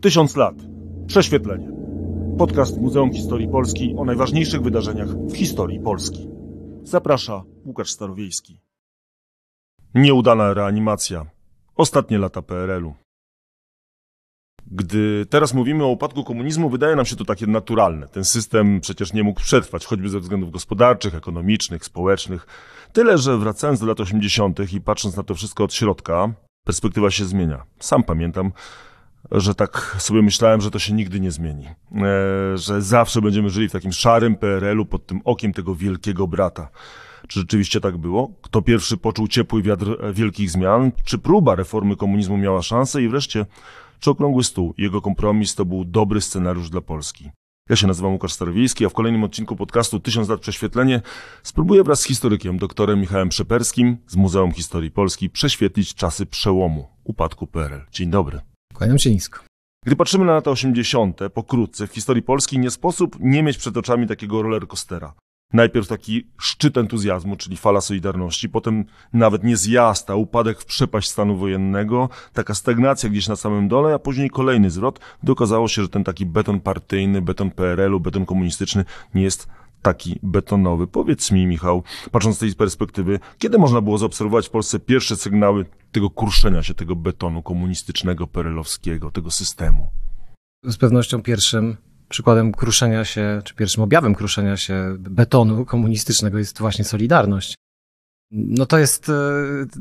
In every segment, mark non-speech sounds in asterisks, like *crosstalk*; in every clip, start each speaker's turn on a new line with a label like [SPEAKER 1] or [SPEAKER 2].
[SPEAKER 1] Tysiąc lat. Prześwietlenie. Podcast Muzeum Historii Polski o najważniejszych wydarzeniach w historii Polski. Zaprasza Łukasz Starowiejski. Nieudana reanimacja. Ostatnie lata PRL-u. Gdy teraz mówimy o upadku komunizmu, wydaje nam się to takie naturalne. Ten system przecież nie mógł przetrwać, choćby ze względów gospodarczych, ekonomicznych, społecznych. Tyle, że wracając do lat 80. i patrząc na to wszystko od środka, perspektywa się zmienia. Sam pamiętam, że tak sobie myślałem, że to się nigdy nie zmieni. E, że zawsze będziemy żyli w takim szarym PRL-u pod tym okiem tego wielkiego brata. Czy rzeczywiście tak było? Kto pierwszy poczuł ciepły wiatr wielkich zmian? Czy próba reformy komunizmu miała szansę? I wreszcie, czy okrągły stół, jego kompromis to był dobry scenariusz dla Polski? Ja się nazywam Łukasz Starowiejski, a w kolejnym odcinku podcastu Tysiąc lat prześwietlenie spróbuję wraz z historykiem, doktorem Michałem Przeperskim z Muzeum Historii Polski prześwietlić czasy przełomu, upadku PRL. Dzień dobry.
[SPEAKER 2] Kłaniam się nisko.
[SPEAKER 1] Gdy patrzymy na lata 80., pokrótce, w historii Polski nie sposób nie mieć przed oczami takiego rollercoastera. Najpierw taki szczyt entuzjazmu, czyli fala Solidarności, potem nawet nie zjazd, a upadek w przepaść stanu wojennego, taka stagnacja gdzieś na samym dole, a później kolejny zwrot, gdy okazało się, że ten taki beton partyjny, beton PRL-u, beton komunistyczny nie jest taki betonowy. Powiedz mi, Michał, patrząc z tej perspektywy, kiedy można było zaobserwować w Polsce pierwsze sygnały tego kruszenia się tego betonu komunistycznego, perelowskiego, tego systemu?
[SPEAKER 2] Z pewnością pierwszym przykładem kruszenia się, czy pierwszym objawem kruszenia się betonu komunistycznego jest właśnie Solidarność. No to jest e,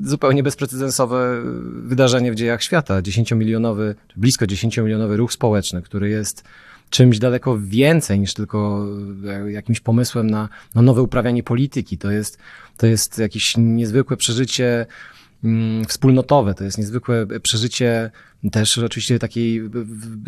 [SPEAKER 2] zupełnie bezprecedensowe wydarzenie w dziejach świata. 10-milionowy, blisko 10-milionowy ruch społeczny, który jest czymś daleko więcej niż tylko e, jakimś pomysłem na, na nowe uprawianie polityki. To jest, to jest jakieś niezwykłe przeżycie wspólnotowe, to jest niezwykłe przeżycie też oczywiście takiej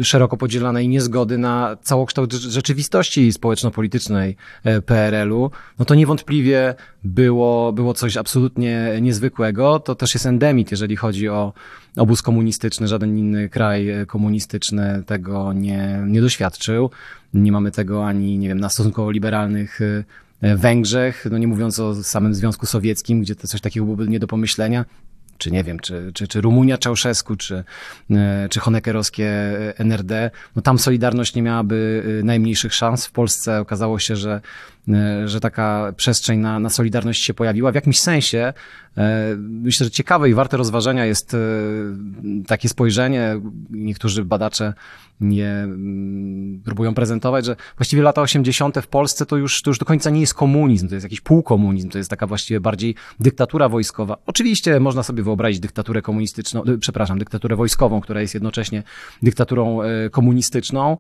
[SPEAKER 2] szeroko podzielanej niezgody na całokształt rzeczywistości społeczno-politycznej e, PRL-u, no to niewątpliwie było, było coś absolutnie niezwykłego. To też jest endemit, jeżeli chodzi o obóz komunistyczny. Żaden inny kraj e, komunistyczny tego nie, nie doświadczył. Nie mamy tego ani, nie wiem, na stosunkowo liberalnych e, Węgrzech, no nie mówiąc o samym Związku Sowieckim, gdzie to coś takiego byłoby nie do pomyślenia czy nie wiem, czy, czy, czy Rumunia Czałszewsku, czy, e, czy Honeckerowskie NRD, no tam Solidarność nie miałaby e, najmniejszych szans. W Polsce okazało się, że, e, że taka przestrzeń na, na Solidarność się pojawiła. W jakimś sensie myślę, że ciekawe i warte rozważenia jest takie spojrzenie. Niektórzy badacze nie mm, próbują prezentować, że właściwie lata 80. w Polsce to już, to już do końca nie jest komunizm, to jest jakiś półkomunizm, to jest taka właściwie bardziej dyktatura wojskowa. Oczywiście można sobie wyobrazić dyktaturę komunistyczną, przepraszam, dyktaturę wojskową, która jest jednocześnie dyktaturą komunistyczną.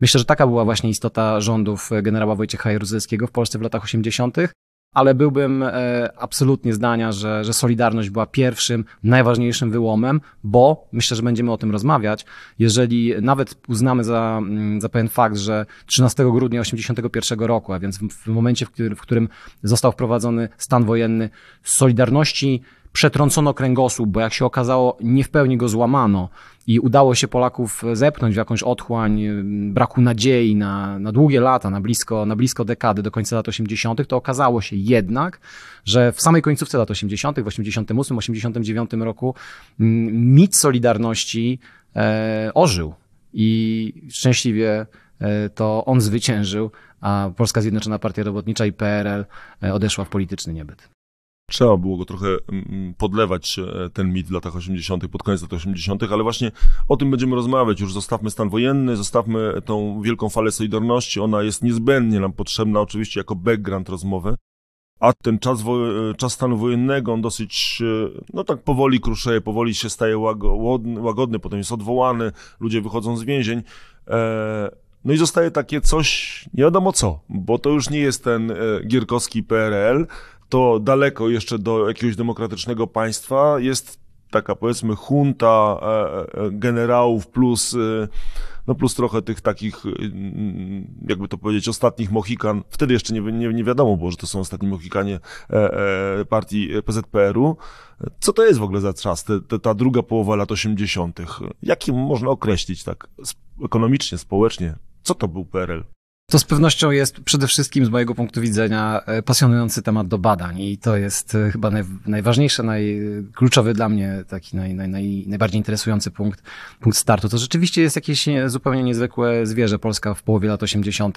[SPEAKER 2] Myślę, że taka była właśnie istota rządów generała Wojciecha Jaruzelskiego w Polsce w latach 80 ale byłbym e, absolutnie zdania, że, że Solidarność była pierwszym, najważniejszym wyłomem, bo myślę, że będziemy o tym rozmawiać. Jeżeli nawet uznamy za, mm, za pewien fakt, że 13 grudnia 1981 roku, a więc w, w momencie, w którym, w którym został wprowadzony stan wojenny, Solidarności przetrącono kręgosłup, bo jak się okazało, nie w pełni go złamano i udało się Polaków zepchnąć w jakąś otchłań braku nadziei na, na długie lata, na blisko, na blisko dekady, do końca lat 80., to okazało się jednak, że w samej końcówce lat 80., w 88, 89 roku mit Solidarności e, ożył i szczęśliwie e, to on zwyciężył, a Polska Zjednoczona Partia Robotnicza i PRL e, odeszła w polityczny niebyt
[SPEAKER 1] trzeba było go trochę mm, mm, podlewać, e, ten mit w latach 80., pod koniec lat 80., ale właśnie o tym będziemy rozmawiać. Już zostawmy stan wojenny, zostawmy tą wielką falę Solidarności. Ona jest niezbędnie nam potrzebna, oczywiście jako background rozmowy. A ten czas, wo- czas stanu wojennego, on dosyć, e, no tak powoli kruszeje, powoli się staje łagodny, łagodny potem jest odwołany, ludzie wychodzą z więzień. E, no i zostaje takie coś, nie wiadomo co, bo to już nie jest ten gierkowski PRL, to daleko jeszcze do jakiegoś demokratycznego państwa jest taka powiedzmy junta e, e, generałów plus, e, no plus trochę tych takich, jakby to powiedzieć, ostatnich Mohikan. Wtedy jeszcze nie, nie, nie wiadomo było, że to są ostatni Mohikanie partii PZPR-u. Co to jest w ogóle za czas, te, te, ta druga połowa lat 80.? Jaki można określić tak ekonomicznie, społecznie? Co to był PRL?
[SPEAKER 2] To z pewnością jest przede wszystkim z mojego punktu widzenia e, pasjonujący temat do badań i to jest e, chyba naj, najważniejszy, najkluczowy dla mnie, taki naj, naj, naj, najbardziej interesujący punkt, punkt startu. To rzeczywiście jest jakieś zupełnie niezwykłe zwierzę Polska w połowie lat 80.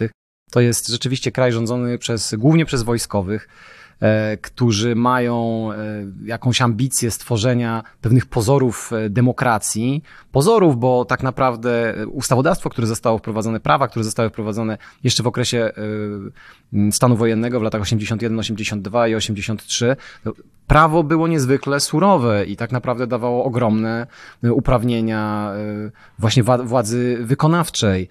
[SPEAKER 2] To jest rzeczywiście kraj rządzony przez, głównie przez wojskowych, którzy mają e, jakąś ambicję stworzenia pewnych pozorów e, demokracji. Pozorów, bo tak naprawdę ustawodawstwo, które zostało wprowadzone, prawa, które zostały wprowadzone jeszcze w okresie stanu wojennego w latach 81, 82 i 83, prawo było niezwykle surowe i tak naprawdę dawało ogromne uprawnienia właśnie władzy wykonawczej.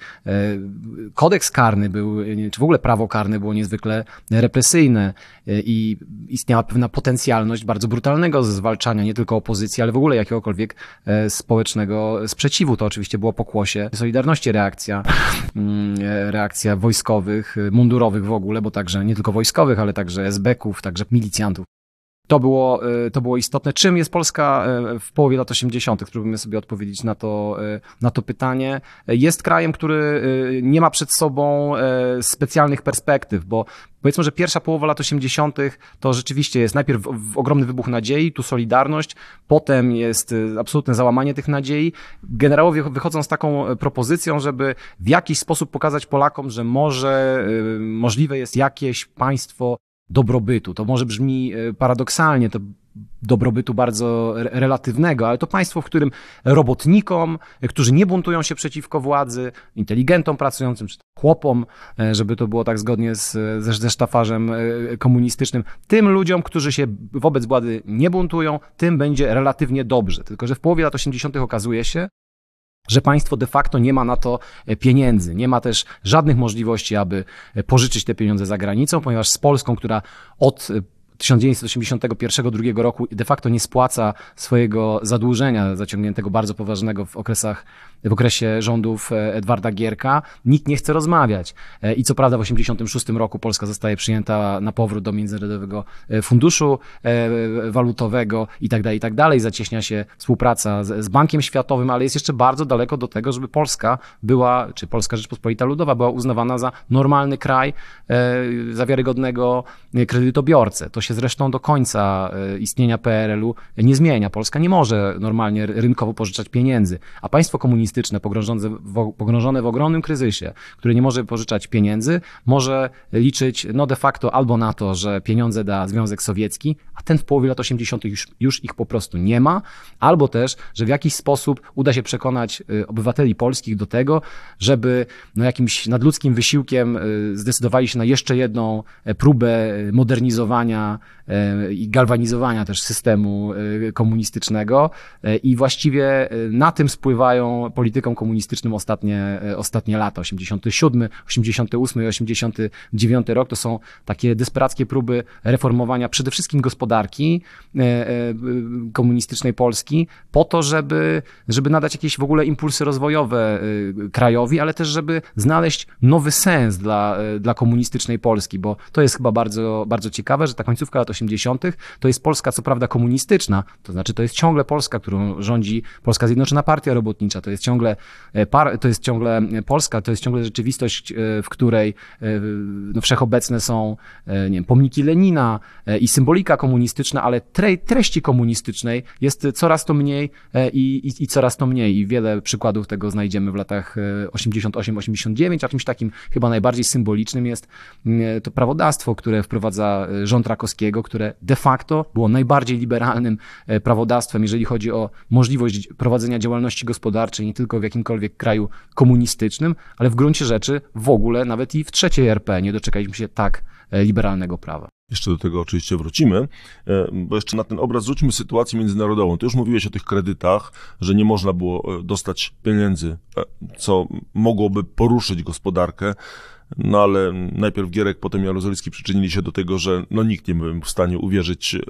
[SPEAKER 2] Kodeks karny był, czy w ogóle prawo karne było niezwykle represyjne i i istniała pewna potencjalność bardzo brutalnego zwalczania nie tylko opozycji, ale w ogóle jakiegokolwiek e, społecznego sprzeciwu. To oczywiście było pokłosie Solidarności reakcja, mm, e, reakcja wojskowych, mundurowych w ogóle, bo także nie tylko wojskowych, ale także SB-ków, także milicjantów. To było, e, to było istotne. Czym jest Polska e, w połowie lat 80.? Spróbujmy sobie odpowiedzieć na to, e, na to pytanie. Jest krajem, który nie ma przed sobą specjalnych perspektyw, bo powiedzmy, że pierwsza połowa lat 80. to rzeczywiście jest najpierw ogromny wybuch nadziei, tu solidarność, potem jest absolutne załamanie tych nadziei. Generałowie wychodzą z taką propozycją, żeby w jakiś sposób pokazać Polakom, że może możliwe jest jakieś państwo dobrobytu. To może brzmi e, paradoksalnie, to dobrobytu bardzo relatywnego, ale to państwo, w którym robotnikom, e, którzy nie buntują się przeciwko władzy, inteligentom pracującym, czy chłopom, e, żeby to było tak zgodnie z, ze, ze sztafarzem komunistycznym, tym ludziom, którzy się wobec władzy nie buntują, tym będzie relatywnie dobrze. Tylko, że w połowie lat 80. okazuje się, że państwo de facto nie ma na to e, pieniędzy. Nie ma też żadnych możliwości, aby e, pożyczyć te pieniądze za granicą, ponieważ z Polską, która od 1981-2 roku de facto nie spłaca swojego zadłużenia zaciągniętego bardzo poważnego w okresach w okresie rządów e, Edwarda Gierka, nikt nie chce rozmawiać. E, I co prawda w 1986 roku Polska zostaje przyjęta na powrót do Międzynarodowego e, Funduszu Walutowego i tak dalej, i tak dalej. Zacieśnia się współpraca z, z Bankiem Światowym, ale jest jeszcze bardzo daleko do tego, żeby Polska była, czy Polska Rzeczpospolita Ludowa była uznawana za normalny kraj, za wiarygodnego kredytobiorcę. To się zresztą do końca istnienia PRL-u nie zmienia. Polska nie może normalnie rynkowo pożyczać pieniędzy, a państwo komunistyczne pogrążone w, ogromnym kryzysie, które nie może pożyczać pieniędzy, może liczyć no de facto albo na to, że pieniądze da Związek Sowiecki, a ten w połowie lat 80. już, już ich po prostu nie ma, albo też, że w jakiś sposób uda się przekonać y, obywateli polskich do tego, żeby no, jakimś nadludzkim wysiłkiem y, zdecydowali się na jeszcze jedną e, próbę modernizowania e, i galwanizowania też systemu komunistycznego. I właściwie na tym spływają polityką komunistyczną ostatnie, e, ostatnie lata, 87, 88 i 89 rok, to są takie desperackie próby reformowania przede wszystkim gospodarki e, e, komunistycznej Polski, po to, żeby, żeby nadać jakieś w ogóle impulsy rozwojowe krajowi, ale też, żeby znaleźć nowy sens dla, dla komunistycznej Polski, bo to jest chyba bardzo, bardzo ciekawe, że ta końcówka lat 80. to jest Polska, co prawda komunistyczna, to znaczy to jest ciągle Polska, którą rządzi Polska Zjednoczona Partia Robotnicza, to jest ciągle, e, to jest ciągle Polska, to jest ciągle rzeczywistość, e, w której e, no, wszechobecne są nie wiem, pomniki Lenina i symbolika komunistyczna, ale tre, treści komunistycznej jest coraz to mniej i, i, i coraz to mniej. I wiele przykładów tego znajdziemy w latach 88-89, a czymś takim chyba najbardziej symbolicznym jest to prawodawstwo, które wprowadza rząd Rakowskiego, które de facto było najbardziej liberalnym prawodawstwem, jeżeli chodzi o możliwość prowadzenia działalności gospodarczej, nie tylko w jakimkolwiek kraju komunistycznym, ale w gruncie rzeczy w ogóle nawet i w trzeciej RP nie doczekaliśmy się tak e, liberalnego prawa.
[SPEAKER 1] Jeszcze do tego oczywiście wrócimy, e, bo jeszcze na ten obraz rzućmy sytuację międzynarodową. Ty już mówiłeś o tych kredytach, że nie można było e, dostać pieniędzy, co mogłoby poruszyć gospodarkę. No ale najpierw Gierek, potem Jaruzelski przyczynili się do tego, że no nikt nie był w stanie uwierzyć e,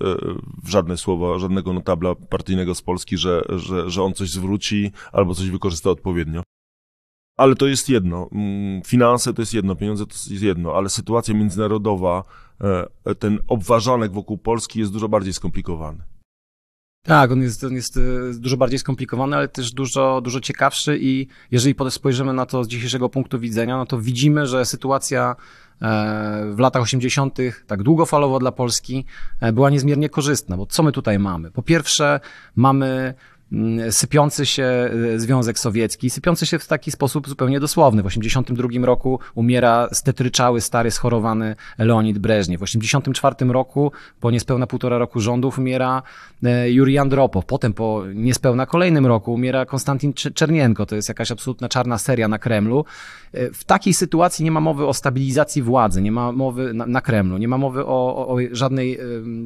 [SPEAKER 1] w żadne słowa, żadnego notabla partyjnego z Polski, że, że, że on coś zwróci albo coś wykorzysta odpowiednio. Ale to jest jedno. Mm, finanse to jest jedno, pieniądze to jest jedno, ale sytuacja międzynarodowa, e, ten obważanek wokół Polski jest dużo bardziej skomplikowany.
[SPEAKER 2] Tak, on jest, on jest dużo bardziej skomplikowany, ale też dużo, dużo ciekawszy i jeżeli spojrzymy na to z dzisiejszego punktu widzenia, no to widzimy, że sytuacja w latach 80., tak długofalowo dla Polski, była niezmiernie korzystna, bo co my tutaj mamy? Po pierwsze, mamy sypiący się e, Związek Sowiecki, sypiący się w taki sposób zupełnie dosłowny. W 1982 roku umiera stetryczały, stary, schorowany Leonid Breżniew. W 1984 roku, po niespełna półtora roku rządów, umiera e, Juri Andropow. Potem po niespełna kolejnym roku umiera Konstantin Czernienko. To jest jakaś absolutna czarna seria na Kremlu. E, w takiej sytuacji nie ma mowy o stabilizacji władzy, nie ma mowy na, na Kremlu, nie ma mowy o, o, o żadnej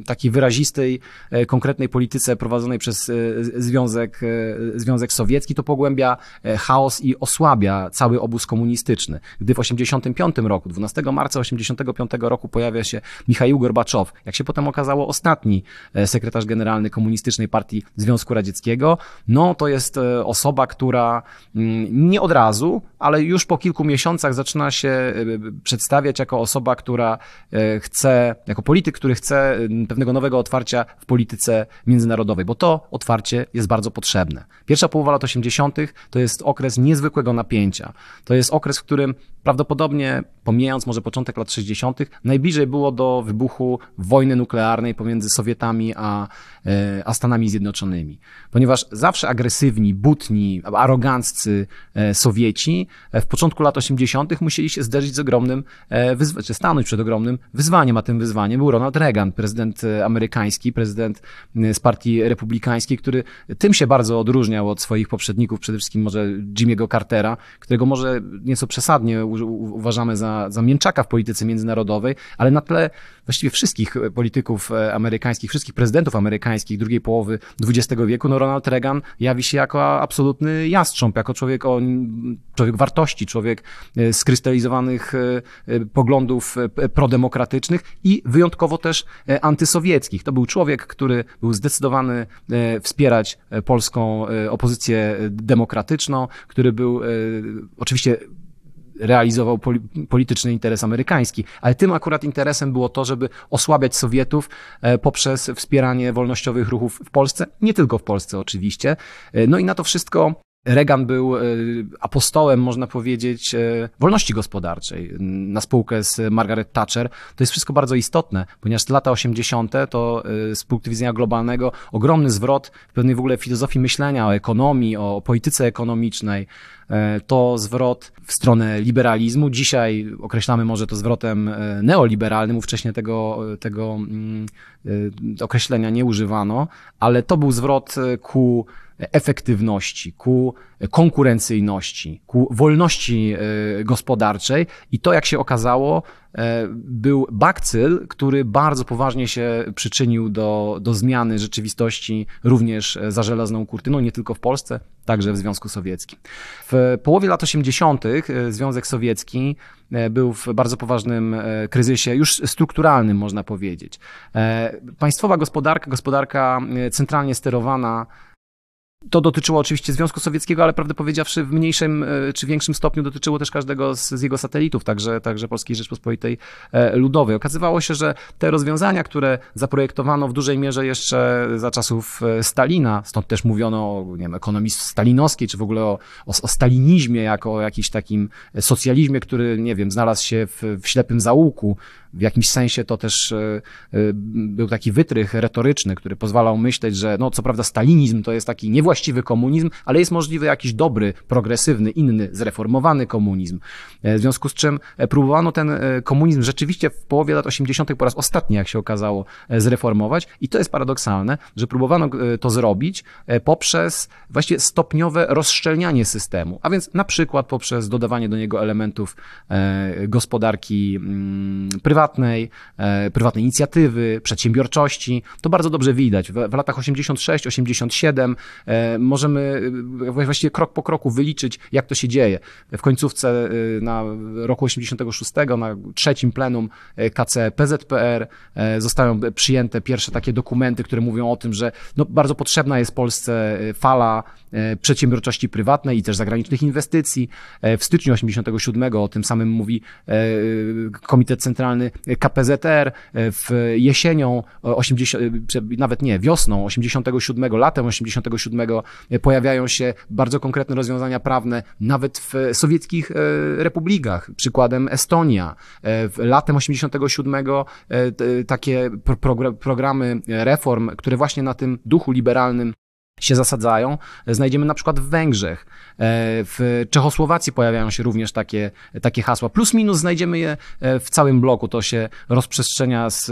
[SPEAKER 2] takiej wyrazistej, konkretnej polityce prowadzonej przez Związek Związek, e, Związek Sowiecki, to pogłębia e, chaos i osłabia cały obóz komunistyczny. Gdy w 1985 roku, 12 marca 1985 roku pojawia się Michał Gorbaczow, jak się potem okazało ostatni e, sekretarz generalny Komunistycznej Partii Związku Radzieckiego, no to jest osoba, która mm, nie od razu, ale już po kilku miesiącach zaczyna się przedstawiać jako osoba, która chce, jako polityk, który chce pewnego nowego otwarcia w polityce międzynarodowej, bo to otwarcie jest bardzo bardzo potrzebne. Pierwsza połowa lat 80. to jest okres niezwykłego napięcia. To jest okres, w którym prawdopodobnie, pomijając może początek lat 60., najbliżej było do wybuchu wojny nuklearnej pomiędzy Sowietami a, e, a Stanami Zjednoczonymi. Ponieważ zawsze agresywni, butni, aroganccy e, Sowieci e, w początku lat 80. musieli się zderzyć z ogromnym czy stanąć przed ogromnym wyzwaniem, a tym wyzwaniem był Ronald Reagan, prezydent amerykański, prezydent z partii republikańskiej, który tym się bardzo odróżniał od swoich poprzedników, przede wszystkim może Jimmy'ego Cartera, którego może nieco przesadnie uważamy za, za mięczaka w polityce międzynarodowej, ale na tle właściwie wszystkich polityków e, amerykańskich, wszystkich prezydentów amerykańskich drugiej połowy XX wieku, no Ronald Reagan jawi się jako absolutny jastrząb, jako człowiek o, człowiek wartości, człowiek e, skrystalizowanych e, poglądów prodemokratycznych i wyjątkowo też antysowieckich. To był człowiek, który był zdecydowany wspierać polską opozycję demokratyczną, który był oczywiście realizował poli polityczny interes amerykański. Ale tym akurat interesem było to, żeby osłabiać Sowietów e, poprzez wspieranie wolnościowych ruchów w Polsce, nie tylko w Polsce oczywiście. E, no i na to wszystko Reagan był e, apostołem, można powiedzieć, wolności gospodarczej na spółkę z Margaret Thatcher. To jest wszystko bardzo istotne, ponieważ lata 80. to z punktu widzenia globalnego ogromny zwrot w pewnej w ogóle filozofii myślenia o ekonomii, o polityce ekonomicznej, E, to zwrot w stronę liberalizmu. Dzisiaj określamy może to zwrotem e, neoliberalnym, ówcześnie tego, tego mm, e, określenia nie używano, ale to był zwrot ku efektywności, ku konkurencyjności, ku wolności gospodarczej i to, jak się okazało, E, był bakcyl, który bardzo poważnie się przyczynił do, do zmiany rzeczywistości również za żelazną kurtyną, nie tylko w Polsce, także w Związku Sowieckim. W połowie lat 80. E, Związek Sowiecki e, był w bardzo poważnym kryzysie, już strukturalnym można powiedzieć. Państwowa gospodarka, gospodarka centralnie sterowana, to dotyczyło oczywiście Związku Sowieckiego, ale prawdę powiedziawszy w mniejszym e, czy większym stopniu dotyczyło też każdego z, z, jego satelitów, także, także Polskiej Rzeczpospolitej e, Ludowej. Okazywało się, że te rozwiązania, które zaprojektowano w dużej mierze jeszcze za czasów e, Stalina, stąd też mówiono o nie wiem, ekonomii stalinowskiej, czy w ogóle o, o, o stalinizmie jako o jakimś takim socjalizmie, który, nie wiem, znalazł się w, w ślepym zaułku, w jakimś sensie to też był taki wytrych retoryczny, który pozwalał myśleć, że no co prawda stalinizm to jest taki niewłaściwy komunizm, ale jest możliwy jakiś dobry, progresywny, inny, zreformowany komunizm. E, w związku z czym próbowano ten komunizm rzeczywiście w połowie lat 80. po raz ostatni, jak się okazało, zreformować i to jest paradoksalne, że próbowano to zrobić poprzez właściwie stopniowe rozszczelnianie systemu, a więc na przykład poprzez dodawanie do niego elementów gospodarki mm, prywatnej, prywatnej, e, inicjatywy, przedsiębiorczości. To bardzo dobrze widać. W, w latach 86, 87 Możemy właściwie krok po kroku wyliczyć, jak to się dzieje. W końcówce na roku 86, na trzecim plenum KC PZPR zostają przyjęte pierwsze takie dokumenty, które mówią o tym, że no, bardzo potrzebna jest Polsce fala przedsiębiorczości prywatnej i też zagranicznych inwestycji. W styczniu 87 o tym samym mówi Komitet Centralny KPZR. W jesienią 80, nawet nie, wiosną 87, latem 87 pojawiają się bardzo konkretne rozwiązania prawne, nawet w sowieckich republikach. Przykładem Estonia. Latem 87 takie programy reform, które właśnie na tym duchu liberalnym się zasadzają, znajdziemy na przykład w Węgrzech. E, w Czechosłowacji pojawiają się również takie, takie hasła. Plus minus znajdziemy je e, w całym bloku. To się rozprzestrzenia z,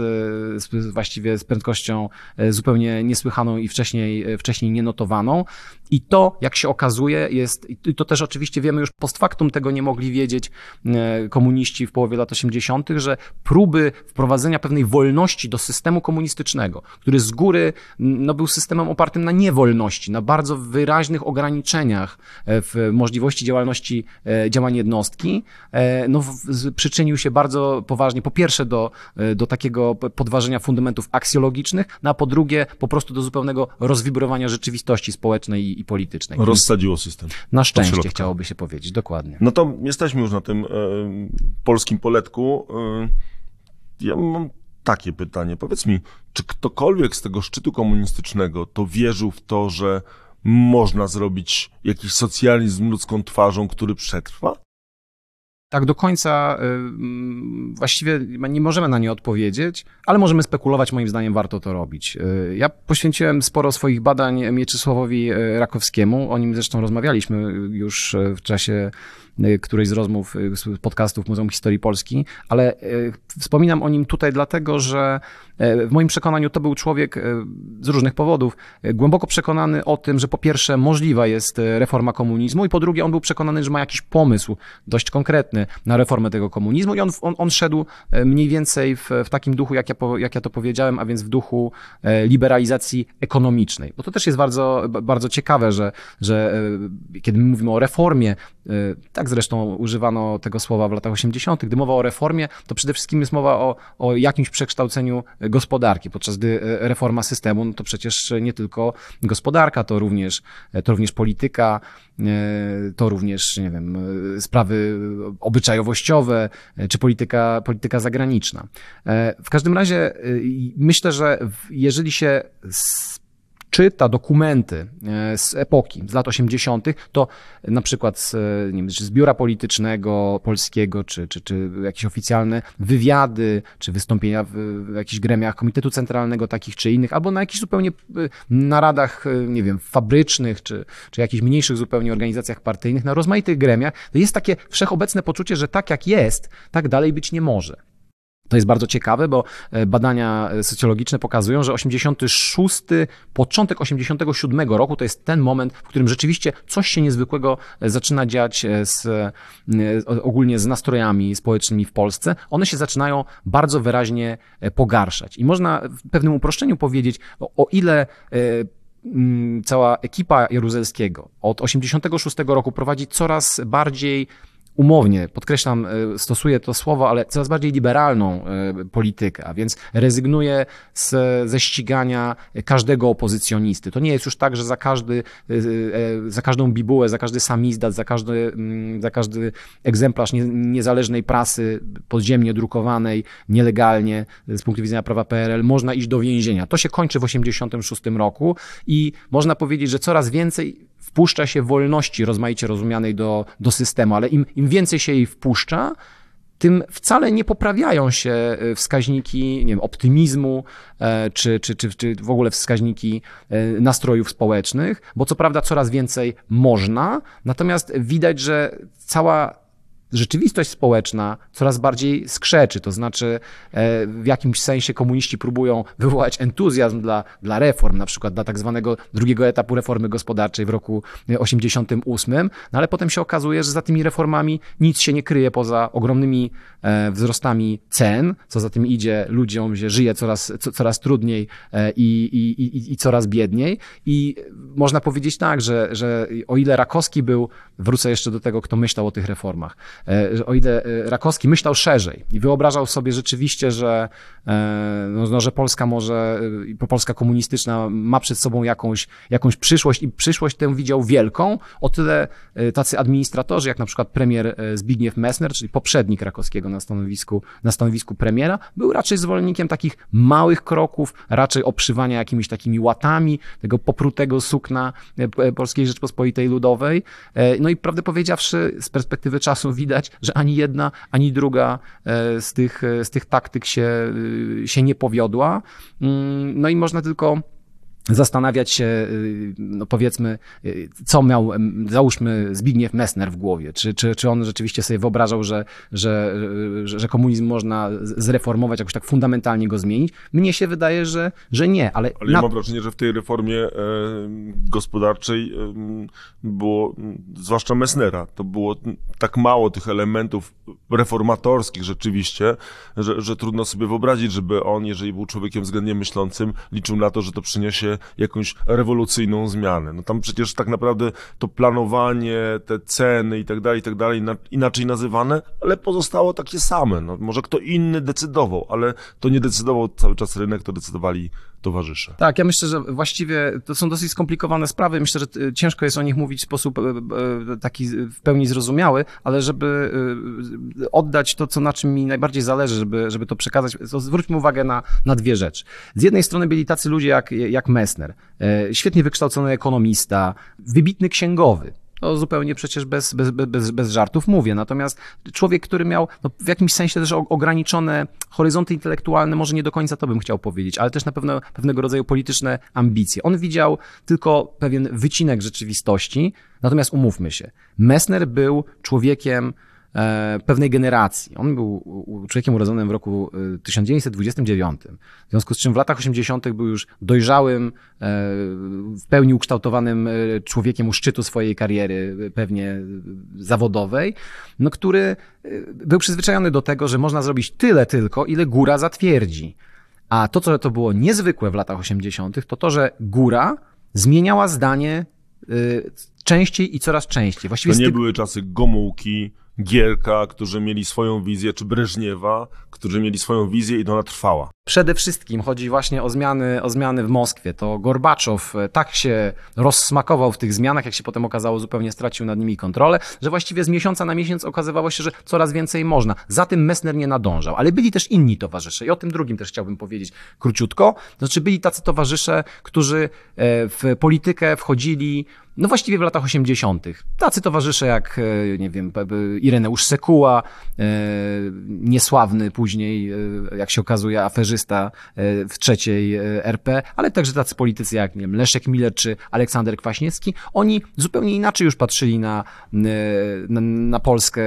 [SPEAKER 2] z właściwie z prędkością e, zupełnie niesłychaną i wcześniej, wcześniej nienotowaną. I to, jak się okazuje, jest, i to też oczywiście wiemy już post factum, tego nie mogli wiedzieć komuniści w połowie lat 80., że próby wprowadzenia pewnej wolności do systemu komunistycznego, który z góry no, był systemem opartym na niewolności, na bardzo wyraźnych ograniczeniach e, w możliwości działalności e, działań jednostki, e, no, przyczynił się bardzo poważnie, po pierwsze do, do takiego podważenia fundamentów aksjologicznych, no, a po drugie po prostu do zupełnego rozwibrowania rzeczywistości społecznej i, politycznej.
[SPEAKER 1] Rozsadziło system.
[SPEAKER 2] Na szczęście chciałoby się powiedzieć, dokładnie.
[SPEAKER 1] No to jesteśmy już na tym e, polskim poletku. E, ja mam takie pytanie. Powiedz mi, czy ktokolwiek z tego szczytu komunistycznego to wierzył w to, że można zrobić jakiś socjalizm ludzką twarzą, który przetrwa?
[SPEAKER 2] Tak do końca y, mm, właściwie nie możemy na nie odpowiedzieć, ale możemy spekulować, moim zdaniem warto to robić. Y, ja poświęciłem sporo swoich badań Mieczysławowi y, Rakowskiemu, o nim zresztą rozmawialiśmy już w czasie którejś z rozmów, y, z podcastów Muzeum Historii Polski, ale y, wspominam o nim tutaj dlatego, że w moim przekonaniu to był człowiek z różnych powodów głęboko przekonany o tym, że po pierwsze możliwa jest reforma komunizmu i po drugie on był przekonany, że ma jakiś pomysł dość konkretny na reformę tego komunizmu i on, on, on szedł mniej więcej w, w takim duchu, jak ja, jak ja to powiedziałem, a więc w duchu liberalizacji ekonomicznej. Bo to też jest bardzo, bardzo ciekawe, że, że kiedy my mówimy o reformie, tak tak zresztą używano tego słowa w latach 80., gdy mowa o reformie, to przede wszystkim jest mowa o, o jakimś przekształceniu gospodarki, podczas gdy e, reforma systemu, no to przecież nie tylko gospodarka, to również, e, to również polityka, e, to również, nie wiem, sprawy obyczajowościowe, czy polityka, polityka zagraniczna. W każdym razie myślę, że jeżeli się czyta dokumenty e, z epoki, z lat 80., to na przykład z, nie wiem, z biura politycznego polskiego, czy, czy, czy jakieś oficjalne wywiady, czy wystąpienia w, w jakichś gremiach Komitetu Centralnego takich czy innych, albo na jakichś zupełnie e, naradach, e, nie wiem, fabrycznych, czy, czy jakichś mniejszych zupełnie organizacjach partyjnych, na rozmaitych gremiach, to jest takie wszechobecne poczucie, że tak jak jest, tak dalej być nie może. To jest bardzo ciekawe, bo e, badania e, socjologiczne pokazują, że 86, początek 87 roku to jest ten moment, w którym rzeczywiście coś się niezwykłego e, zaczyna dziać z, ogólnie z nastrojami społecznymi w Polsce. One się zaczynają bardzo wyraźnie pogarszać. I można w pewnym uproszczeniu powiedzieć, o, o ile cała ekipa Jaruzelskiego od 86 roku prowadzi coraz bardziej umownie, podkreślam, e, stosuję to słowo, ale coraz bardziej liberalną e, politykę, a więc rezygnuje z, ze ścigania każdego opozycjonisty. To nie jest już tak, że za, każdy, e, za każdą bibułę, za każdy samizdat, za każdy, mm, za każdy egzemplarz niezależnej prasy podziemnie drukowanej, nielegalnie z punktu widzenia prawa PRL, można iść do więzienia. To się kończy w 1986 roku i można powiedzieć, że coraz więcej wpuszcza się wolności rozmaicie rozumianej do, do systemu, ale im, im więcej się jej wpuszcza, tym wcale nie poprawiają się e, wskaźniki nie wiem, optymizmu e, czy, czy, czy, czy w ogóle wskaźniki e, nastrojów społecznych, bo co prawda coraz więcej można, natomiast widać, że cała rzeczywistość społeczna coraz bardziej skrzeczy. To znaczy, e, w jakimś sensie komuniści próbują wywołać entuzjazm dla, dla reform, na przykład dla tak zwanego drugiego etapu reformy gospodarczej w roku 88, no ale potem się okazuje, że za tymi reformami nic się nie kryje poza ogromnymi e, wzrostami cen, co za tym idzie ludziom, że żyje coraz, coraz trudniej e, i, i, i, i coraz biedniej. I można powiedzieć tak, że, że o ile Rakowski był, wrócę jeszcze do tego, kto myślał o tych reformach, o ile e, Rakowski myślał szerzej i wyobrażał sobie rzeczywiście, że, e, no, no, że Polska może, Polska komunistyczna ma przed sobą jakąś, jakąś przyszłość i przyszłość tę widział wielką, o tyle tacy administratorzy, jak na przykład premier Zbigniew Messner, czyli poprzednik Rakowskiego na stanowisku, na stanowisku premiera, był raczej zwolennikiem takich małych kroków, raczej obszywania jakimiś takimi łatami tego poprutego sukna Polskiej Rzeczpospolitej Ludowej. No i prawdę powiedziawszy, z perspektywy czasu widać, widać, że ani jedna, ani druga e, z tych, e, z tych taktyk się, e, się nie powiodła. Mm, no i można tylko zastanawiać się, y, no powiedzmy, y, co miał, załóżmy, Zbigniew Messner w głowie. Czy, czy, czy on rzeczywiście sobie wyobrażał, że, że, że, komunizm można zreformować, jakoś tak fundamentalnie go zmienić? Mnie się wydaje, że, że nie, ale...
[SPEAKER 1] Ale na... ja mam wrażenie, że w tej reformie gospodarczej było, zwłaszcza Messnera, to było tak mało tych elementów reformatorskich rzeczywiście, że, że trudno sobie wyobrazić, żeby on, jeżeli był człowiekiem względnie myślącym, liczył na to, że to przyniesie jakąś rewolucyjną zmianę. No tam przecież tak naprawdę to planowanie, te ceny i tak dalej, i tak dalej, inaczej nazywane, ale pozostało takie same. No, może kto inny decydował, ale to nie decydował cały czas rynek, to decydowali towarzysze.
[SPEAKER 2] Tak, ja myślę, że właściwie to są dosyć skomplikowane sprawy. Myślę, że ciężko jest o nich mówić w sposób e, e, taki w pełni zrozumiały, ale żeby e, oddać to, co na czym mi najbardziej zależy, żeby, żeby to przekazać, to zwróćmy uwagę na, na dwie rzeczy. Z jednej strony byli tacy ludzie jak, jak Messner, świetnie wykształcony ekonomista, wybitny księgowy, to zupełnie przecież bez, bez, bez, bez żartów mówię. Natomiast człowiek, który miał no, w jakimś sensie też ograniczone horyzonty intelektualne, może nie do końca to bym chciał powiedzieć, ale też na pewno pewnego rodzaju polityczne ambicje. On widział tylko pewien wycinek rzeczywistości, natomiast umówmy się, Messner był człowiekiem E, pewnej generacji. On był człowiekiem urodzonym w roku 1929, e, w związku z czym w latach 80. był już dojrzałym, e, w pełni ukształtowanym człowiekiem u szczytu swojej kariery, pewnie zawodowej, no, który był przyzwyczajony do tego, że można zrobić tyle tylko, ile góra zatwierdzi. A to, co to było niezwykłe w latach 80., to to, że góra zmieniała zdanie częściej i coraz częściej.
[SPEAKER 1] Właściwie to nie były czasy Gomułki, Gierka, którzy mieli swoją wizję, czy Breżniewa, którzy mieli swoją wizję i ona trwała.
[SPEAKER 2] Przede wszystkim chodzi właśnie o zmiany, o zmiany w Moskwie. To Gorbaczow e, tak się rozsmakował w tych zmianach, jak się potem okazało, zupełnie stracił nad nimi kontrolę, że właściwie z miesiąca na miesiąc okazywało się, że coraz więcej można. Za tym Messner nie nadążał, ale byli też inni towarzysze i o tym drugim też chciałbym powiedzieć króciutko. Znaczy byli tacy towarzysze, którzy e, w politykę wchodzili no właściwie w latach 80. Tacy towarzysze jak, e, nie wiem, Ireneusz Sekuła, niesławny później, jak się okazuje, aferzysta, E, w trzeciej e, RP, ale także tacy politycy jak nie wiem, Leszek Miller czy Aleksander Kwaśniewski, oni zupełnie inaczej już patrzyli na, e, na, na Polskę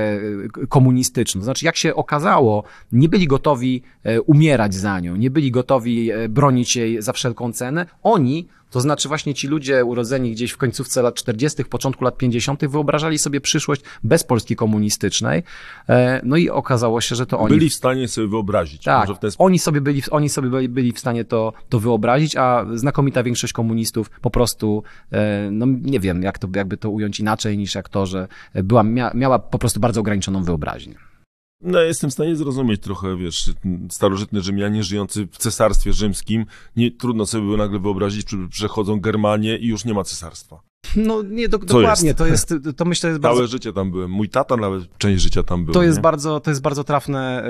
[SPEAKER 2] komunistyczną. Znaczy, jak się okazało, nie byli gotowi umierać za nią, nie byli gotowi bronić jej za wszelką cenę. Oni to znaczy właśnie ci ludzie urodzeni gdzieś w końcówce lat 40., początku lat 50. wyobrażali sobie przyszłość bez Polski komunistycznej. E, no i okazało się, że to oni...
[SPEAKER 1] Byli w stanie sobie wyobrazić.
[SPEAKER 2] Tak, ten... oni sobie, byli, oni sobie byli, byli w stanie to, to wyobrazić, a znakomita większość komunistów po prostu, e, no nie wiem, jak to, jakby to ująć inaczej niż jak to, że była, miała po prostu bardzo ograniczoną wyobraźnię.
[SPEAKER 1] No, jestem w stanie zrozumieć trochę, wiesz, starożytny Rzymianie żyjący w cesarstwie rzymskim, nie trudno sobie było nagle wyobrazić, że przechodzą Germanię i już nie ma cesarstwa.
[SPEAKER 2] No nie, do, dokładnie, jest? to jest, to myślę jest *laughs*
[SPEAKER 1] bardzo... Całe życie tam byłem, mój tata nawet część życia tam był.
[SPEAKER 2] To jest bardzo, to jest bardzo trafne,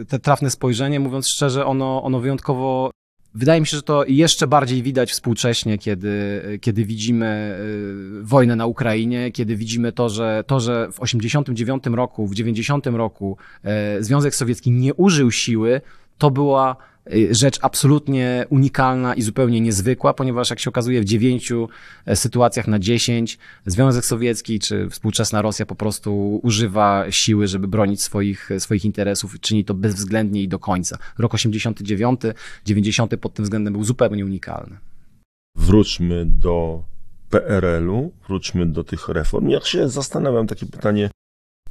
[SPEAKER 2] y, te trafne spojrzenie, mówiąc szczerze, ono, ono wyjątkowo Wydaje mi się, że to jeszcze bardziej widać współcześnie, kiedy, kiedy widzimy y, wojnę na Ukrainie, kiedy widzimy to, że, to, że w 89 roku, w 90 roku e, Związek Sowiecki nie użył siły, to była rzecz absolutnie unikalna i zupełnie niezwykła, ponieważ jak się okazuje w dziewięciu sytuacjach na dziesięć Związek Sowiecki czy współczesna Rosja po prostu używa siły, żeby bronić swoich, swoich interesów i czyni to bezwzględnie i do końca. Rok 89, 90 pod tym względem był zupełnie unikalny.
[SPEAKER 1] Wróćmy do PRL-u, wróćmy do tych reform. Ja się zastanawiam, takie pytanie,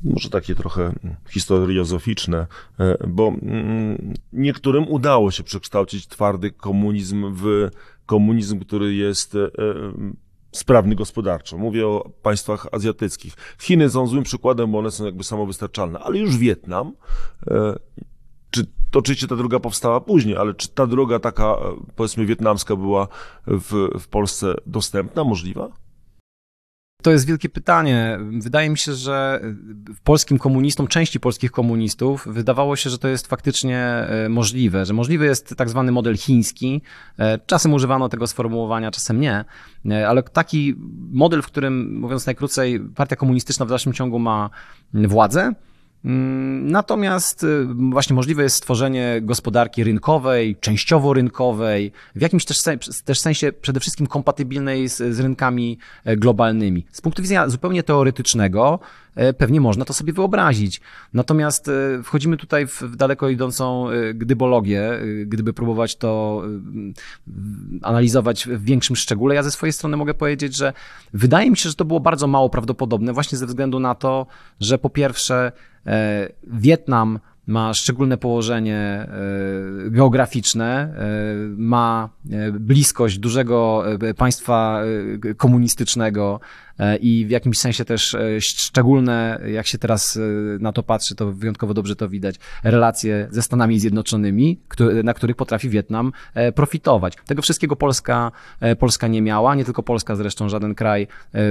[SPEAKER 1] może takie trochę historiozoficzne, e, bo mm, niektórym udało się przekształcić twardy komunizm w komunizm, który jest e, sprawny gospodarczo. Mówię o państwach azjatyckich. Chiny są złym przykładem, bo one są jakby samowystarczalne, ale już Wietnam, e, czy to oczywiście ta droga powstała później, ale czy ta droga taka, powiedzmy, wietnamska była w, w Polsce dostępna, możliwa?
[SPEAKER 2] To jest wielkie pytanie. Wydaje mi się, że polskim komunistom, części polskich komunistów, wydawało się, że to jest faktycznie e, możliwe, że możliwy jest tak zwany model chiński. E, czasem używano tego sformułowania, czasem nie, e, ale taki model, w którym, mówiąc najkrócej, partia komunistyczna w dalszym ciągu ma władzę, natomiast y, właśnie możliwe jest stworzenie gospodarki rynkowej, częściowo rynkowej, w jakimś też, też sensie przede wszystkim kompatybilnej z, z rynkami e, globalnymi. Z punktu widzenia zupełnie teoretycznego, pewnie można to sobie wyobrazić. Natomiast e, wchodzimy tutaj w daleko idącą gdybologię, gdyby próbować to analizować w większym szczególe. Ja ze swojej strony mogę powiedzieć, że wydaje mi się, że to było bardzo mało prawdopodobne, właśnie ze względu na to, że po pierwsze, E, Wietnam ma szczególne położenie e, geograficzne, e, ma bliskość dużego państwa komunistycznego, E, i w jakimś sensie też e, szczególne, jak się teraz e, na to patrzy, to wyjątkowo dobrze to widać, relacje ze Stanami Zjednoczonymi, na których potrafi Wietnam profitować. Tego wszystkiego Polska, Polska nie miała, nie tylko Polska zresztą, żaden kraj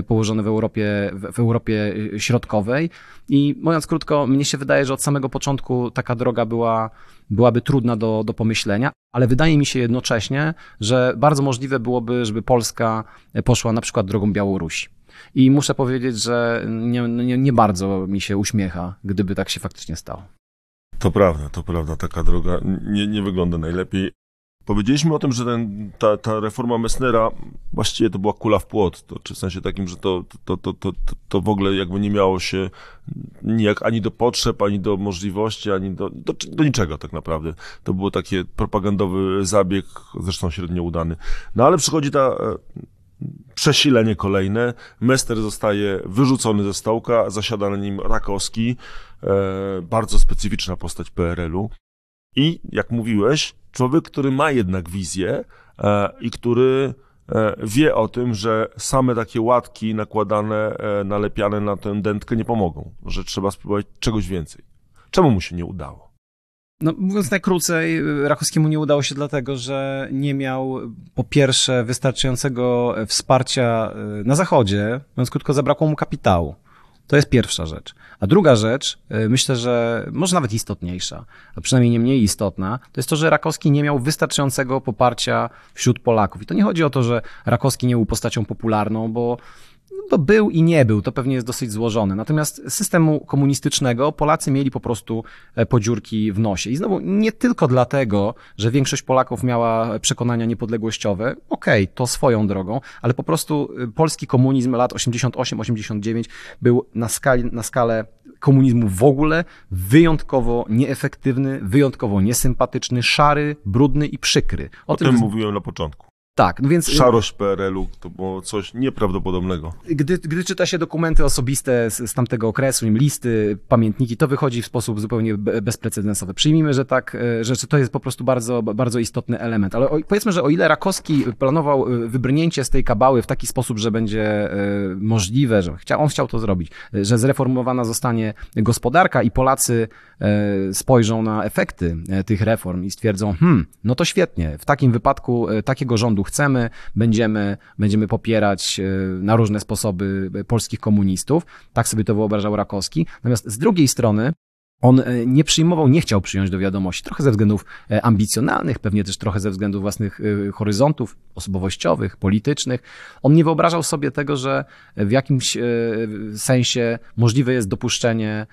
[SPEAKER 2] położony w Europie, w Europie Środkowej i mówiąc krótko, mnie się wydaje, że od samego początku taka droga była byłaby trudna do, do pomyślenia, ale wydaje mi się jednocześnie, że bardzo możliwe byłoby, żeby Polska poszła na przykład drogą Białorusi. I muszę powiedzieć, że nie, nie, nie bardzo mi się uśmiecha, gdyby tak się faktycznie stało.
[SPEAKER 1] To prawda, to prawda, taka droga nie, nie wygląda najlepiej. Powiedzieliśmy o tym, że ten, ta, ta reforma Messnera właściwie to była kula w płot, to, czy w sensie takim, że to, to, to, to, to w ogóle jakby nie miało się nijak ani do potrzeb, ani do możliwości, ani do, do, do niczego tak naprawdę. To był taki propagandowy zabieg, zresztą średnio udany. No ale przychodzi ta przesilenie kolejne. Mester zostaje wyrzucony ze stołka, zasiada na nim Rakowski, e, bardzo specyficzna postać PRL-u. I jak mówiłeś, człowiek, który ma jednak wizję e, i który e, wie o tym, że same takie łatki nakładane, nalepiane na tę dętkę nie pomogą, że trzeba spróbować czegoś więcej. Czemu mu się nie udało?
[SPEAKER 2] No, mówiąc najkrócej, Rachowskiemu nie udało się dlatego, że nie miał po pierwsze wystarczającego wsparcia y, na Zachodzie, mówiąc krótko, zabrakło mu kapitału. To jest pierwsza rzecz. A druga rzecz, y, myślę, że może nawet istotniejsza, a przynajmniej nie mniej istotna, to jest to, że Rakowski nie miał wystarczającego poparcia wśród Polaków. I to nie chodzi o to, że Rakowski nie był postacią popularną, bo to był i nie był, to pewnie jest dosyć złożone. Natomiast systemu komunistycznego Polacy mieli po prostu e, podziurki w nosie. I znowu nie tylko dlatego, że większość Polaków miała przekonania niepodległościowe, okej, okay, to swoją drogą, ale po prostu e, polski komunizm lat 88-89 był na, skali, na skalę komunizmu w ogóle wyjątkowo nieefektywny, wyjątkowo niesympatyczny, szary, brudny i przykry.
[SPEAKER 1] O, o tym, tym mówiłem na początku.
[SPEAKER 2] Tak,
[SPEAKER 1] no więc... Szarość PRL-u to było coś nieprawdopodobnego.
[SPEAKER 2] Gdy, gdy czyta się dokumenty osobiste z, z tamtego okresu, im listy, pamiętniki, to wychodzi w sposób zupełnie bezprecedensowy. Przyjmijmy, że tak, e, że, to jest po prostu bardzo, bardzo istotny element. Ale o, powiedzmy, że o ile Rakowski planował e, wybrnięcie z tej kabały w taki sposób, że będzie możliwe, że chcia, on chciał to zrobić, że zreformowana zostanie gospodarka i Polacy spojrzą na efekty tych reform i stwierdzą, hmm, no to świetnie, w takim wypadku takiego rządu chcemy, będziemy, będziemy popierać e, na różne sposoby e, polskich komunistów. Tak sobie to wyobrażał Rakowski. Natomiast z drugiej strony, on e, nie przyjmował, nie chciał przyjąć do wiadomości, trochę ze względów ambicjonalnych, pewnie też trochę ze względów własnych horyzontów osobowościowych, politycznych. On nie wyobrażał sobie tego, że w jakimś sensie możliwe jest dopuszczenie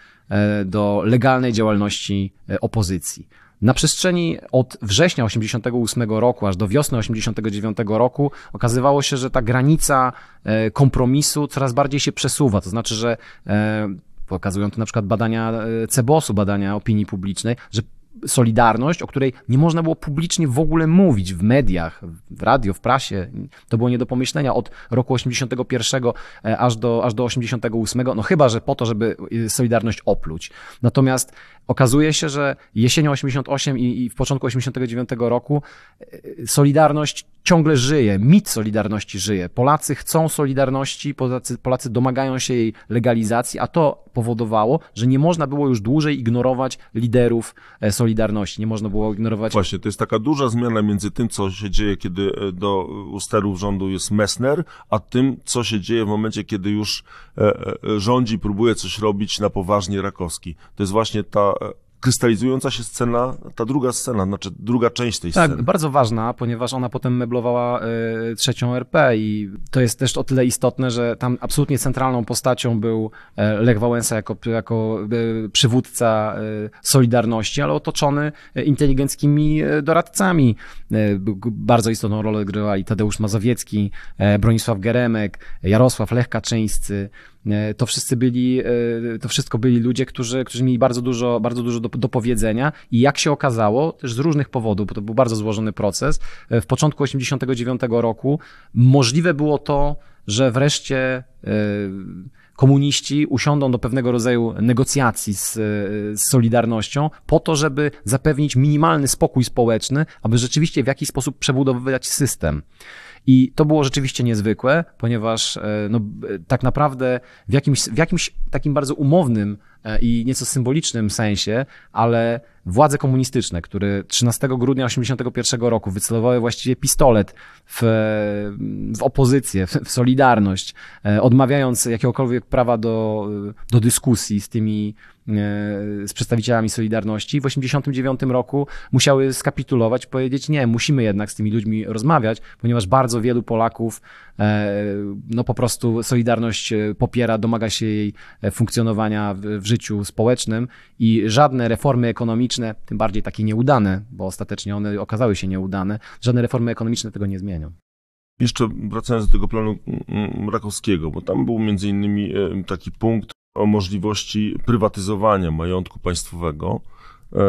[SPEAKER 2] do legalnej działalności opozycji. Na przestrzeni od września 88 roku aż do wiosny 89 roku okazywało się, że ta granica e, kompromisu coraz bardziej się przesuwa. To znaczy, że e, pokazują to na przykład badania e, Cebosu, badania opinii publicznej, że Solidarność, o której nie można było publicznie w ogóle mówić w mediach, w radio, w prasie. To było nie do pomyślenia od roku 81 aż do, aż do 88, no chyba, że po to, żeby Solidarność opluć. Natomiast okazuje się, że jesienią 88 i, i w początku 89 roku Solidarność ciągle żyje, mit Solidarności żyje. Polacy chcą Solidarności, Polacy, Polacy domagają się jej legalizacji, a to powodowało, że nie można było już dłużej ignorować liderów Solidarności, nie można było ignorować...
[SPEAKER 1] Właśnie, to jest taka duża zmiana między tym, co się dzieje, kiedy do u sterów rządu jest Messner, a tym, co się dzieje w momencie, kiedy już rządzi, próbuje coś robić na poważnie Rakowski. To jest właśnie ta krystalizująca się scena, ta druga scena, znaczy druga część tej
[SPEAKER 2] tak,
[SPEAKER 1] sceny.
[SPEAKER 2] Tak, bardzo ważna, ponieważ ona potem meblowała y, trzecią RP i to jest też o tyle istotne, że tam absolutnie centralną postacią był e, Lech Wałęsa jako, jako y, przywódca y, Solidarności, ale otoczony inteligenckimi doradcami. Bardzo istotną rolę grywali Tadeusz Mazowiecki, Bronisław Geremek, Jarosław Lech Kaczyńscy, to wszyscy byli, e, to wszystko byli ludzie, którzy, którzy mieli bardzo dużo, bardzo dużo do, do powiedzenia i jak się okazało, też z różnych powodów, bo to był bardzo złożony proces, e, w początku 89 roku możliwe było to, że wreszcie komuniści usiądą do pewnego rodzaju negocjacji z, z, Solidarnością po to, żeby zapewnić minimalny spokój społeczny, aby rzeczywiście w jakiś sposób przebudowywać system. I to było rzeczywiście niezwykłe, ponieważ e, no, tak naprawdę w jakimś, w jakimś takim bardzo umownym e, i nieco symbolicznym sensie, ale władze komunistyczne, które 13 grudnia 1981 roku wycelowały właściwie pistolet w, w opozycję, w, w Solidarność, e, odmawiając jakiegokolwiek prawa do, do dyskusji z tymi z przedstawicielami Solidarności. W 1989 roku musiały skapitulować, powiedzieć nie, musimy jednak z tymi ludźmi rozmawiać, ponieważ bardzo wielu Polaków e, no po prostu Solidarność e, popiera, domaga się jej e, funkcjonowania w, w życiu społecznym i żadne reformy ekonomiczne, tym bardziej takie nieudane, bo ostatecznie one okazały się nieudane, żadne reformy ekonomiczne tego nie zmienią.
[SPEAKER 1] Jeszcze wracając do tego planu mm, mm, Rakowskiego, bo tam był między innymi taki punkt, o możliwości prywatyzowania majątku państwowego, e,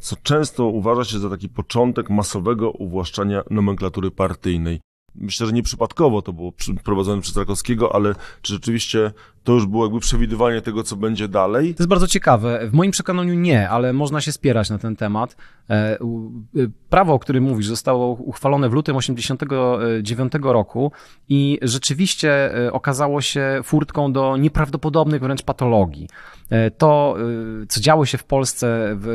[SPEAKER 1] co często uważa się za taki początek masowego uwłaszczania nomenklatury partyjnej. Myślę, że nieprzypadkowo to było prowadzone przez Rakowskiego, ale czy rzeczywiście to już było jakby przewidywanie tego, co będzie dalej?
[SPEAKER 2] To jest bardzo ciekawe. W moim przekonaniu nie, ale można się spierać na ten temat. E, y, prawo, o którym mówisz, zostało uchwalone w lutym 1989 roku i rzeczywiście e, okazało się furtką do nieprawdopodobnych wręcz patologii. E, to, co działo się w Polsce w,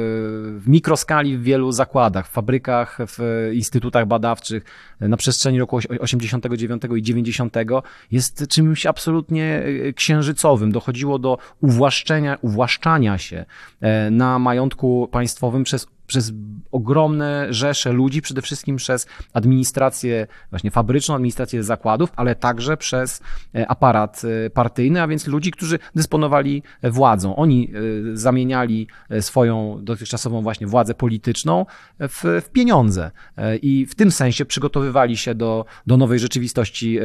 [SPEAKER 2] w mikroskali w wielu zakładach, w fabrykach, w instytutach badawczych na przestrzeni roku 89 i 90 jest czymś absolutnie księżycowym. Dochodziło do uwłaszczenia, uwłaszczania się na majątku państwowym przez przez ogromne rzesze ludzi, przede wszystkim przez administrację właśnie fabryczną, administrację zakładów, ale także przez e, aparat e, partyjny, a więc ludzi, którzy dysponowali e, władzą. Oni zamieniali swoją dotychczasową właśnie władzę polityczną w, w pieniądze i w tym sensie przygotowywali się do, do nowej rzeczywistości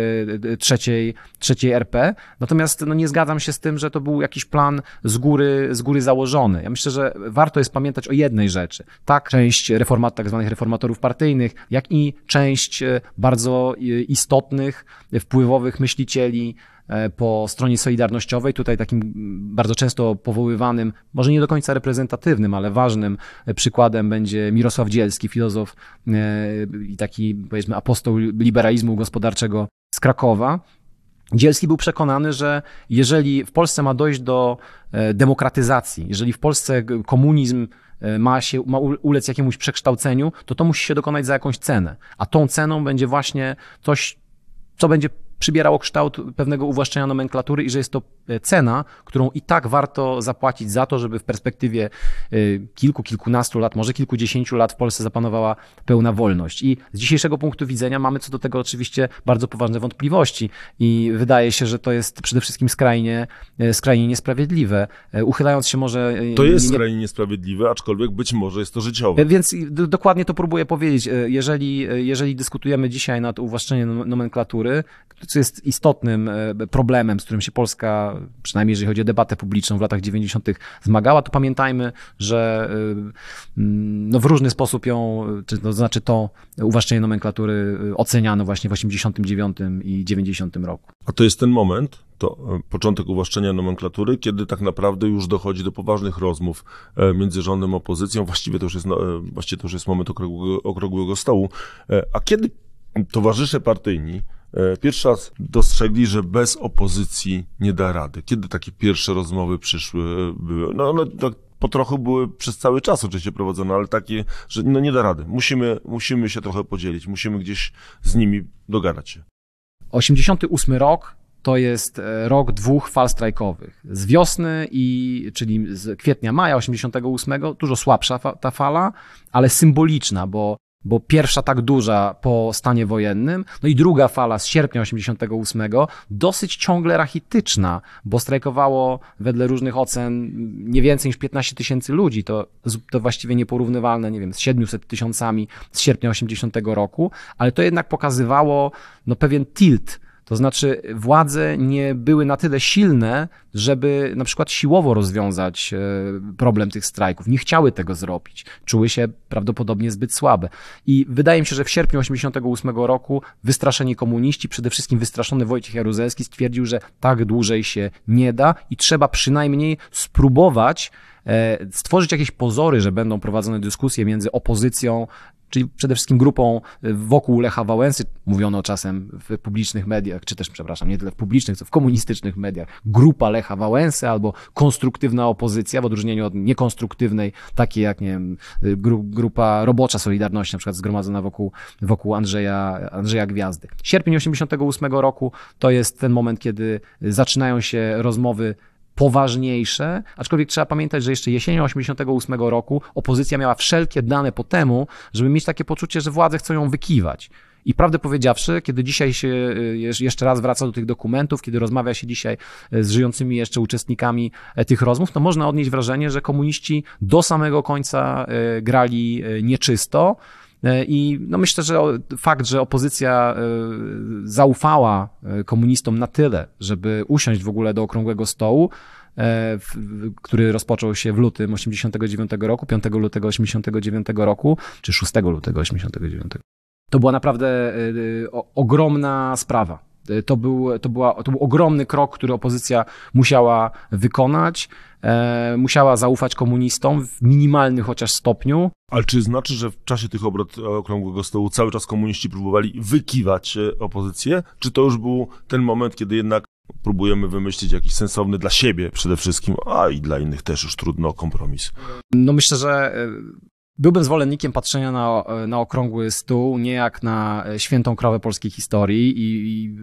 [SPEAKER 2] trzeciej, trzeciej RP. Natomiast no, nie zgadzam się z tym, że to był jakiś plan z góry, z góry założony. Ja myślę, że warto jest pamiętać o jednej rzeczy tak część reformat, tak zwanych reformatorów partyjnych, jak i część e, bardzo e, istotnych, wpływowych myślicieli e, po stronie solidarnościowej. Tutaj takim bardzo często powoływanym, może nie do końca reprezentatywnym, ale ważnym przykładem będzie Mirosław Dzielski, filozof i taki powiedzmy apostoł liberalizmu gospodarczego z Krakowa. Dzielski był przekonany, że jeżeli w Polsce ma dojść do demokratyzacji, jeżeli w Polsce komunizm ma, się, ma ulec jakiemuś przekształceniu, to to musi się dokonać za jakąś cenę. A tą ceną będzie właśnie coś, co będzie przybierało kształt pewnego uwłaszczenia nomenklatury i że jest to e, cena, którą i tak warto zapłacić za to, żeby w perspektywie y, kilku, kilkunastu lat, może kilkudziesięciu lat w Polsce zapanowała pełna wolność. I z dzisiejszego punktu widzenia mamy co do tego oczywiście bardzo poważne wątpliwości i wydaje się, że to jest przede wszystkim skrajnie, y, skrajnie niesprawiedliwe. Uchylając się może...
[SPEAKER 1] To jest nie... skrajnie niesprawiedliwe, aczkolwiek być może jest to życiowe.
[SPEAKER 2] Więc dokładnie to próbuję powiedzieć. Jeżeli, jeżeli dyskutujemy dzisiaj nad uwłaszczeniem nomenklatury, co jest istotnym problemem, z którym się Polska, przynajmniej jeżeli chodzi o debatę publiczną w latach 90., zmagała, to pamiętajmy, że no w różny sposób ją, to znaczy to uwłaszczenie nomenklatury oceniano właśnie w 89 i 90 roku.
[SPEAKER 1] A to jest ten moment, to e, początek uwłaszczenia nomenklatury, kiedy tak naprawdę już dochodzi do poważnych rozmów e, między rządem a opozycją. Właściwie to już jest, no, e, właściwie to już jest moment okrągłego, okrągłego stołu. A kiedy towarzysze partyjni pierwszy raz dostrzegli, że bez opozycji nie da rady. Kiedy takie pierwsze rozmowy przyszły, były? No, no tak po trochu były przez cały czas oczywiście prowadzone, ale takie, że no nie da rady. Musimy, musimy się trochę podzielić, musimy gdzieś z nimi dogadać się.
[SPEAKER 2] 88 rok to jest e, rok dwóch fal strajkowych. Z wiosny, i, czyli z kwietnia, maja 88, dużo słabsza ta fala, ale symboliczna, bo bo pierwsza tak duża po stanie wojennym, no i druga fala z sierpnia 88, dosyć ciągle rachityczna, bo strajkowało wedle różnych ocen nie więcej niż 15 tysięcy ludzi, to, to właściwie nieporównywalne, nie wiem, z 700 tysiącami z sierpnia 80 roku, ale to jednak pokazywało no, pewien tilt to znaczy, władze nie były na tyle silne, żeby na przykład siłowo rozwiązać e, problem tych strajków. Nie chciały tego zrobić. Czuły się prawdopodobnie zbyt słabe. I wydaje mi się, że w sierpniu 1988 roku wystraszeni komuniści, przede wszystkim wystraszony Wojciech Jaruzelski, stwierdził, że tak dłużej się nie da i trzeba przynajmniej spróbować e, stworzyć jakieś pozory, że będą prowadzone dyskusje między opozycją czyli przede wszystkim grupą y, wokół Lecha Wałęsy, mówiono czasem w publicznych mediach, czy też, przepraszam, nie tyle w publicznych, co w komunistycznych mediach, grupa Lecha Wałęsy albo konstruktywna opozycja, w odróżnieniu od niekonstruktywnej, takiej jak, nie wiem, y, gru, grupa robocza Solidarności, na przykład zgromadzona wokół, wokół Andrzeja, Andrzeja Gwiazdy. Sierpień 88 roku to jest ten moment, kiedy zaczynają się rozmowy poważniejsze, aczkolwiek trzeba pamiętać, że jeszcze jesienią 88 roku opozycja miała wszelkie dane po temu, żeby mieć takie poczucie, że władze chcą ją wykiwać. I prawdę powiedziawszy, kiedy dzisiaj się y, jeszcze raz wraca do tych dokumentów, kiedy rozmawia się dzisiaj y, z żyjącymi jeszcze uczestnikami e, tych rozmów, to można odnieść wrażenie, że komuniści do samego końca grali nieczysto. E, I no myślę, że fakt, że opozycja zaufała komunistom na tyle, żeby usiąść w ogóle do okrągłego stołu, E, który rozpoczął się w lutym 89 roku, 5 lutego 89 roku, czy 6 lutego 89. To była naprawdę e, ogromna sprawa. E, to był, to, była, to był ogromny krok, który opozycja musiała wykonać. E, musiała zaufać komunistom w minimalnym chociaż stopniu.
[SPEAKER 1] Ale czy znaczy, że w czasie tych obrad Okrągłego Stołu cały czas komuniści próbowali wykiwać opozycję? Czy to już był ten moment, kiedy jednak próbujemy wymyślić jakiś sensowny dla siebie przede wszystkim, a i dla innych też już trudno kompromis.
[SPEAKER 2] No myślę, że e, Byłbym zwolennikiem patrzenia na, na okrągły stół, nie jak na e, świętą krowę polskiej historii i, i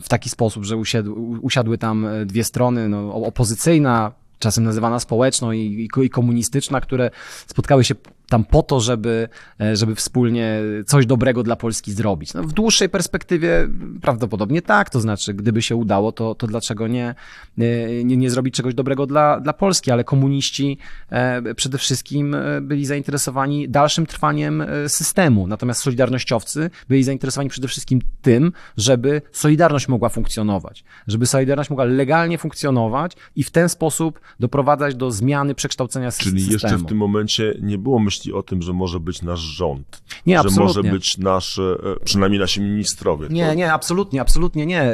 [SPEAKER 2] w taki sposób, że usiadł, usiadły tam e, dwie strony, no, opozycyjna, czasem nazywana społeczną i, i, komunistyczna, które spotkały się tam po to, żeby, e, żeby wspólnie coś dobrego dla Polski zrobić. No, w dłuższej perspektywie prawdopodobnie tak, to znaczy, gdyby się udało, to, to dlaczego nie, e, nie, nie zrobić czegoś dobrego dla, dla Polski, ale komuniści e, przede wszystkim byli zainteresowani dalszym trwaniem systemu, natomiast solidarnościowcy byli zainteresowani przede wszystkim tym, żeby Solidarność mogła funkcjonować, żeby Solidarność mogła legalnie funkcjonować i w ten sposób doprowadzać do zmiany, przekształcenia
[SPEAKER 1] Czyli
[SPEAKER 2] systemu.
[SPEAKER 1] Czyli jeszcze w tym momencie nie było myśli o tym, że może być nasz rząd.
[SPEAKER 2] Nie,
[SPEAKER 1] że
[SPEAKER 2] absolutnie.
[SPEAKER 1] może być nasz, e, przynajmniej nasi ministrowie.
[SPEAKER 2] Nie, to... nie, absolutnie, absolutnie nie.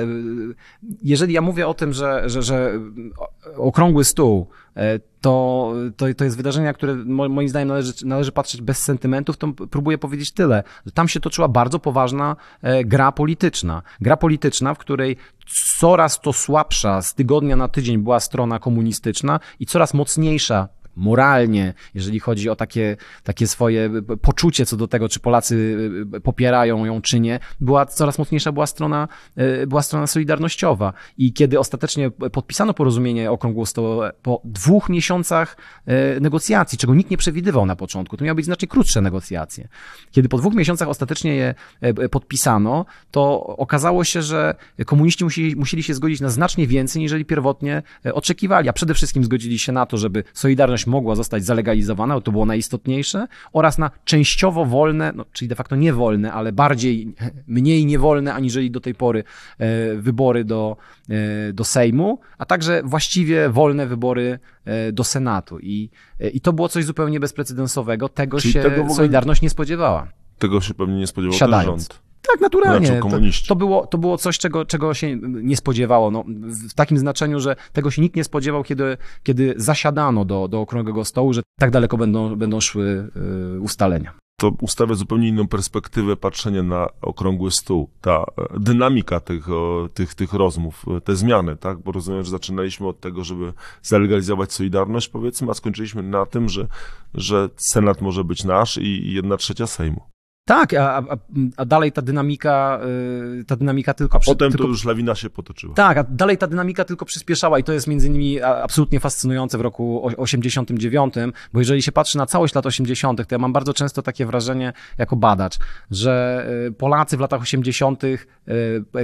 [SPEAKER 2] Jeżeli ja mówię o tym, że, że, że okrągły stół to, to, to jest wydarzenie, które moim zdaniem należy, należy patrzeć bez sentymentów, to próbuję powiedzieć tyle. Tam się toczyła bardzo poważna e, gra polityczna. Gra polityczna, w której coraz to słabsza z tygodnia na tydzień była strona komunistyczna i coraz mocniejsza moralnie, jeżeli chodzi o takie, takie swoje poczucie co do tego, czy Polacy popierają ją, czy nie, była coraz mocniejsza była strona, była strona solidarnościowa. I kiedy ostatecznie podpisano porozumienie okrągłostołowe po dwóch miesiącach negocjacji, czego nikt nie przewidywał na początku, to miały być znacznie krótsze negocjacje. Kiedy po dwóch miesiącach ostatecznie je podpisano, to okazało się, że komuniści musieli, musieli się zgodzić na znacznie więcej, niżeli pierwotnie e, oczekiwali, a przede wszystkim zgodzili się na to, żeby Solidarność mogła zostać zalegalizowana, to było najistotniejsze, oraz na częściowo wolne, no, czyli de facto niewolne, ale bardziej, *laughs* mniej niewolne aniżeli do tej pory e, wybory do, e, do Sejmu, a także właściwie wolne wybory do Senatu. I, i to było coś zupełnie bezprecedensowego. Tego czyli się tego. Solidarność nie spodziewała.
[SPEAKER 1] Tego się pewnie nie spodziewał Siadając. rząd.
[SPEAKER 2] Tak, naturalnie. To, to, było, to było coś, czego, czego się nie spodziewało. No, w takim znaczeniu, że tego się nikt nie spodziewał, kiedy, kiedy zasiadano do, do okrągłego stołu, że tak daleko będą, będą szły y, ustalenia
[SPEAKER 1] to ustawia zupełnie inną perspektywę patrzenia na okrągły stół. Ta e, dynamika tych, tych, tych rozmów, e, te zmiany, tak? Bo rozumiem, że zaczynaliśmy od tego, żeby zalegalizować Solidarność, powiedzmy, a skończyliśmy na tym, że, że Senat może być nasz i jedna trzecia Sejmu.
[SPEAKER 2] Tak, a, a, a, dalej ta dynamika, y, ta dynamika tylko...
[SPEAKER 1] A potem tylko, to już lawina się potoczyła.
[SPEAKER 2] Tak, a dalej ta dynamika tylko przyspieszała i to jest między innymi absolutnie fascynujące w roku 89, bo jeżeli się patrzy na całość lat 80., to ja mam bardzo często takie wrażenie jako badacz, że y, Polacy w latach 80., y,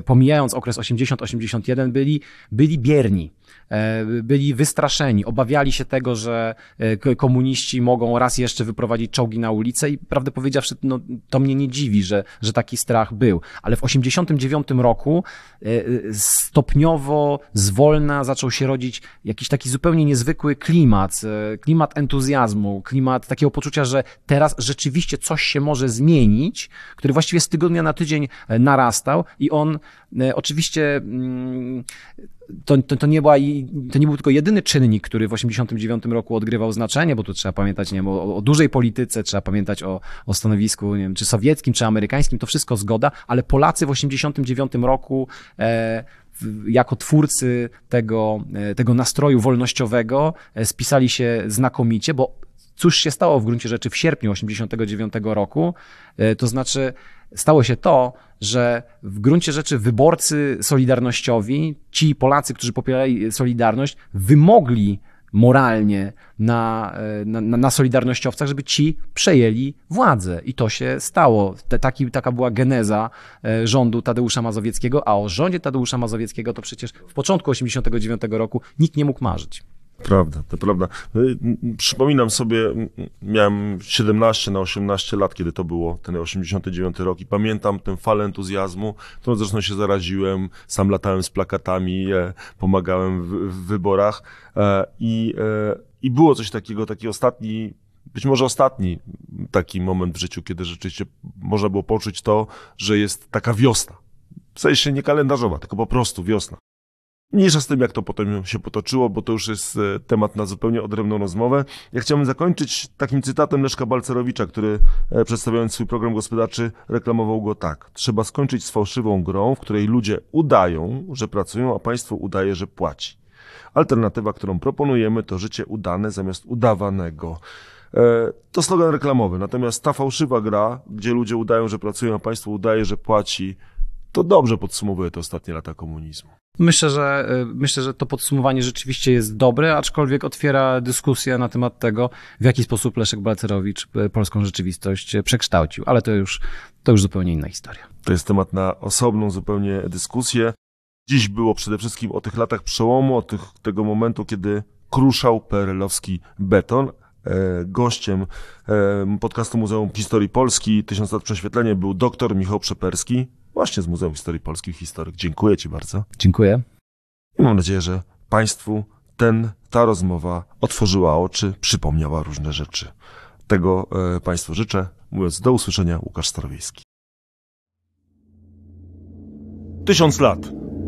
[SPEAKER 2] pomijając okres 80-81, byli, byli bierni. E, byli wystraszeni, obawiali się tego, że e, komuniści mogą raz jeszcze wyprowadzić czołgi na ulicę i prawdę powiedziawszy, no, to mnie nie dziwi, że, że taki strach był. Ale w 89 roku e, stopniowo, zwolna zaczął się rodzić jakiś taki zupełnie niezwykły klimat, klimat entuzjazmu, klimat takiego poczucia, że teraz rzeczywiście coś się może zmienić, który właściwie z tygodnia na tydzień narastał i on oczywiście mm, to, to, to, nie była, to nie był tylko jedyny czynnik, który w 1989 roku odgrywał znaczenie, bo tu trzeba pamiętać nie wiem, o, o dużej polityce, trzeba pamiętać o, o stanowisku nie wiem, czy sowieckim, czy amerykańskim, to wszystko zgoda, ale Polacy w 1989 roku e, jako twórcy tego, e, tego nastroju wolnościowego e, spisali się znakomicie, bo cóż się stało w gruncie rzeczy w sierpniu 1989 roku, e, to znaczy stało się to, że w gruncie rzeczy wyborcy solidarnościowi, ci Polacy, którzy popierali Solidarność, wymogli moralnie na, na, na solidarnościowcach, żeby ci przejęli władzę. I to się stało. Te, taki, taka była geneza e, rządu Tadeusza Mazowieckiego, a o rządzie Tadeusza Mazowieckiego to przecież w początku 1989 roku nikt nie mógł marzyć.
[SPEAKER 1] Prawda, to prawda. Y, przypominam sobie, miałem 17 na 18 lat, kiedy to było, ten 89 rok i pamiętam tę falę entuzjazmu, którą zresztą się zaraziłem, sam latałem z plakatami, e, pomagałem w, w wyborach e, i, e, i było coś takiego, taki ostatni, być może ostatni taki moment w życiu, kiedy rzeczywiście można było poczuć to, że jest taka wiosna. W sensie nie kalendarzowa, tylko po prostu wiosna. Mniejsza z tym, jak to potem się potoczyło, bo to już jest e, temat na zupełnie odrębną rozmowę. Ja chciałbym zakończyć takim cytatem Leszka Balcerowicza, który e, przedstawiając swój program gospodarczy reklamował go tak. Trzeba skończyć z fałszywą grą, w której ludzie udają, że pracują, a państwo udaje, że płaci. Alternatywa, którą proponujemy, to życie udane zamiast udawanego. E, to slogan reklamowy, natomiast ta fałszywa gra, gdzie ludzie udają, że pracują, a państwo udaje, że płaci, to dobrze podsumowuje te ostatnie lata komunizmu.
[SPEAKER 2] Myślę, że y, myślę, że to podsumowanie rzeczywiście jest dobre, aczkolwiek otwiera dyskusję na temat tego, w jaki sposób Leszek Balcerowicz y, polską rzeczywistość przekształcił, ale to już, to już zupełnie inna historia.
[SPEAKER 1] To jest temat na osobną zupełnie dyskusję. Dziś było przede wszystkim o tych latach przełomu, o tych, tego momentu, kiedy kruszał perelowski beton. E, gościem e, podcastu Muzeum Historii Polski Tysiąc lat prześwietlenie był dr Michał Przeperski, właśnie z Muzeum Historii Polski, historyk. Dziękuję Ci bardzo.
[SPEAKER 2] Dziękuję.
[SPEAKER 1] I mam nadzieję, że Państwu ten, ta rozmowa otworzyła oczy, przypomniała różne rzeczy. Tego e, Państwu życzę. Mówiąc do usłyszenia, Łukasz Starowiejski. Tysiąc lat.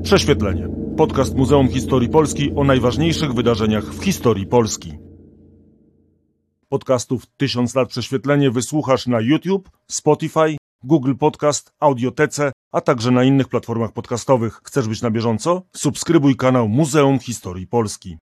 [SPEAKER 1] Prześwietlenie. Podcast Muzeum Historii Polski o najważniejszych wydarzeniach w historii Polski. Podcastów Tysiąc lat prześwietlenie wysłuchasz na YouTube, Spotify, Google Podcast, Audiotece, a także na innych platformach podcastowych. Chcesz być na bieżąco? Subskrybuj kanał Muzeum Historii Polski.